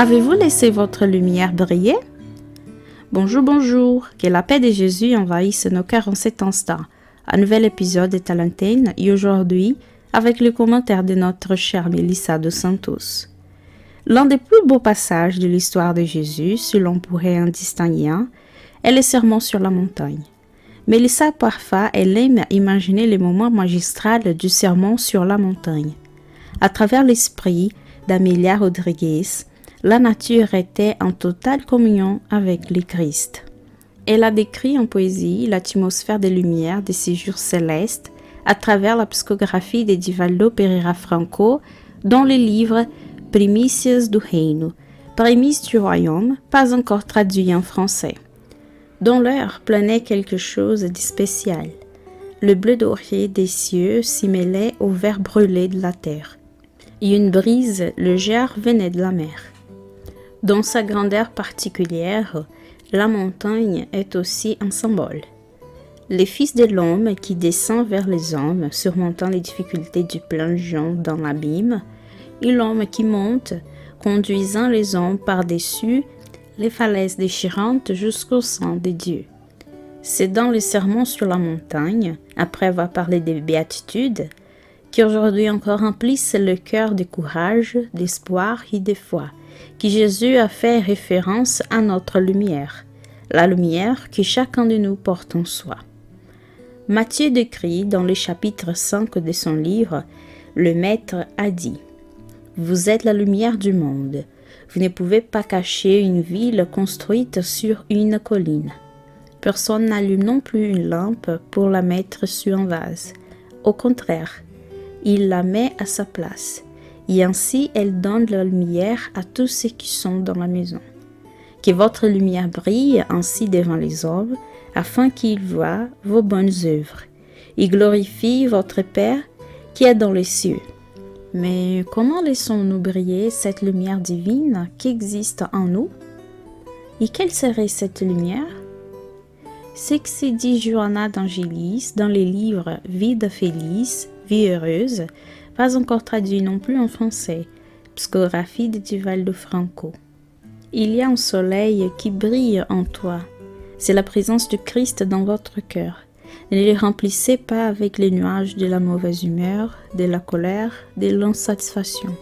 Avez-vous laissé votre lumière briller? Bonjour, bonjour, que la paix de Jésus envahisse nos cœurs en cet instant. Un nouvel épisode est à l'antenne et aujourd'hui avec le commentaire de notre chère Melissa de Santos. L'un des plus beaux passages de l'histoire de Jésus, si l'on pourrait en distinguer un, est le sermon sur la montagne. Melissa parfois elle aime imaginer les moments magistraux du sermon sur la montagne. À travers l'esprit d'Amelia Rodriguez, la nature était en totale communion avec le Christ. Elle a décrit en poésie l'atmosphère des lumières des séjours célestes à travers la psychographie de Divaldo Pereira Franco dans le livre Primícias do Reino, Prémices du Royaume, pas encore traduit en français. Dans l'air planait quelque chose de spécial. Le bleu doré des cieux s'y mêlait au vert brûlé de la terre. Et une brise légère venait de la mer. Dans sa grandeur particulière, la montagne est aussi un symbole. Les fils de l'homme qui descend vers les hommes, surmontant les difficultés du plongeon dans l'abîme, et l'homme qui monte, conduisant les hommes par-dessus les falaises déchirantes jusqu'au sang de Dieu. C'est dans le sermon sur la montagne, après avoir parlé des béatitudes, qui aujourd'hui encore remplissent le cœur de courage, d'espoir et de foi, que Jésus a fait référence à notre lumière, la lumière que chacun de nous porte en soi. Matthieu décrit dans le chapitre 5 de son livre, le Maître a dit, Vous êtes la lumière du monde. Vous ne pouvez pas cacher une ville construite sur une colline. Personne n'allume non plus une lampe pour la mettre sur un vase. Au contraire, il la met à sa place, et ainsi elle donne la lumière à tous ceux qui sont dans la maison. Que votre lumière brille ainsi devant les hommes, afin qu'ils voient vos bonnes œuvres, et glorifient votre Père qui est dans les cieux. Mais comment laissons-nous briller cette lumière divine qui existe en nous? Et quelle serait cette lumière? C'est que c'est dit Johanna d'Angélis dans les livres Vie de Félix, Vie heureuse, pas encore traduit non plus en français, psychographie de Duval de Franco. Il y a un soleil qui brille en toi. C'est la présence du Christ dans votre cœur. Ne les remplissez pas avec les nuages de la mauvaise humeur, de la colère, de l'insatisfaction.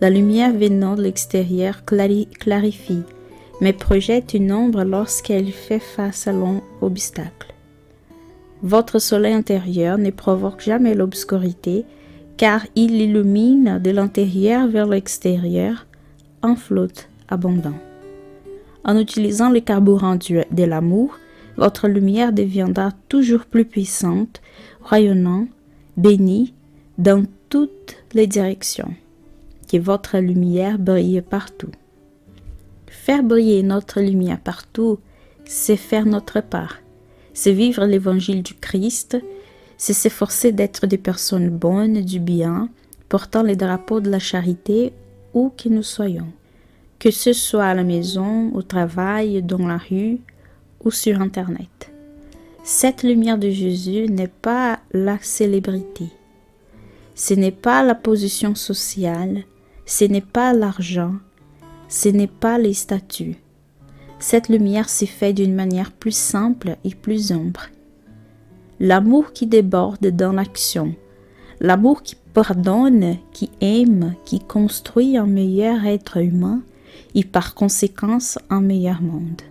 La lumière venant de l'extérieur clarifie, mais projette une ombre lorsqu'elle fait face à l'obstacle. Votre soleil intérieur ne provoque jamais l'obscurité, car il illumine de l'intérieur vers l'extérieur en flotte abondant. En utilisant le carburant de l'amour, votre lumière deviendra toujours plus puissante, rayonnant, bénie dans toutes les directions. Que votre lumière brille partout. Faire briller notre lumière partout, c'est faire notre part. C'est vivre l'évangile du Christ, c'est s'efforcer d'être des personnes bonnes, du bien, portant les drapeaux de la charité où que nous soyons. Que ce soit à la maison, au travail, dans la rue, ou sur Internet. Cette lumière de Jésus n'est pas la célébrité. Ce n'est pas la position sociale, ce n'est pas l'argent, ce n'est pas les statuts. Cette lumière s'est faite d'une manière plus simple et plus humble. L'amour qui déborde dans l'action, l'amour qui pardonne, qui aime, qui construit un meilleur être humain et par conséquence un meilleur monde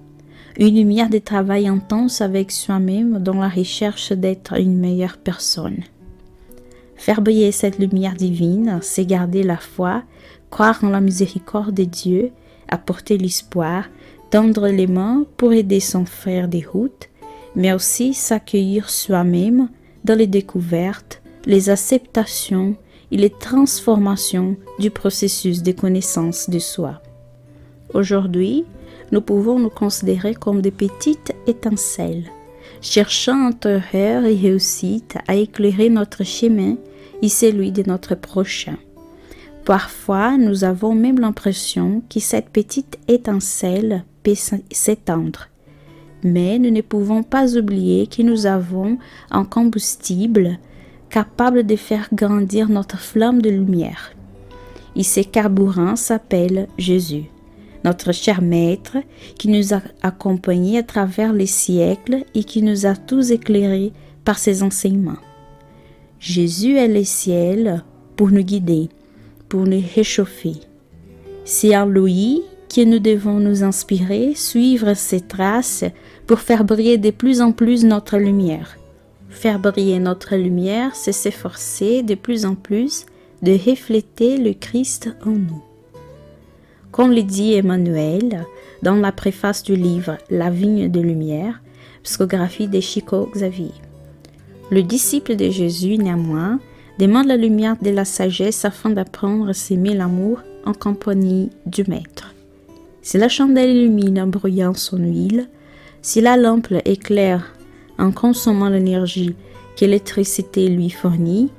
une lumière de travail intense avec soi-même dans la recherche d'être une meilleure personne. Faire briller cette lumière divine, c'est garder la foi, croire en la miséricorde de Dieu, apporter l'espoir, tendre les mains pour aider son frère des routes, mais aussi s'accueillir soi-même dans les découvertes, les acceptations et les transformations du processus de connaissance de soi. Aujourd'hui, nous pouvons nous considérer comme des petites étincelles, cherchant entre et réussite à éclairer notre chemin et celui de notre prochain. Parfois, nous avons même l'impression que cette petite étincelle peut s'étendre. Mais nous ne pouvons pas oublier que nous avons un combustible capable de faire grandir notre flamme de lumière. et ses carburants s'appellent Jésus, notre cher Maître qui nous a accompagnés à travers les siècles et qui nous a tous éclairés par ses enseignements. Jésus est le ciel pour nous guider, pour nous réchauffer. C'est en lui que nous devons nous inspirer, suivre ses traces pour faire briller de plus en plus notre lumière. Faire briller notre lumière, c'est s'efforcer de plus en plus de refléter le Christ en nous. Comme le dit Emmanuel dans la préface du livre La vigne de lumière, psychographie de Chico Xavier. Le disciple de Jésus, néanmoins, demande la lumière de la sagesse afin d'apprendre à s'aimer l'amour en compagnie du Maître. Si la chandelle illumine en brûlant son huile, si la lampe éclaire en consommant l'énergie que l'électricité lui fournit,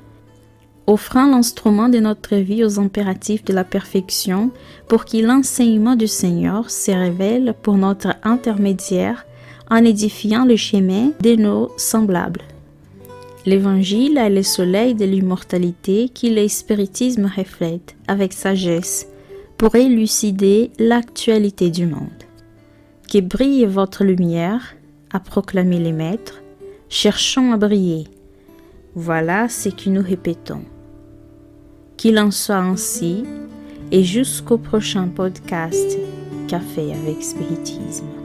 offrant l'instrument de notre vie aux impératifs de la perfection pour que l'enseignement du Seigneur se révèle pour notre intermédiaire en édifiant le chemin de nos semblables. L'Évangile est le soleil de l'immortalité qui le spiritisme reflète avec sagesse pour élucider l'actualité du monde. Que brille votre lumière, a proclamé les maîtres, cherchons à briller. Voilà ce que nous répétons. Qu'il en soit ainsi et jusqu'au prochain podcast Café avec Spiritisme.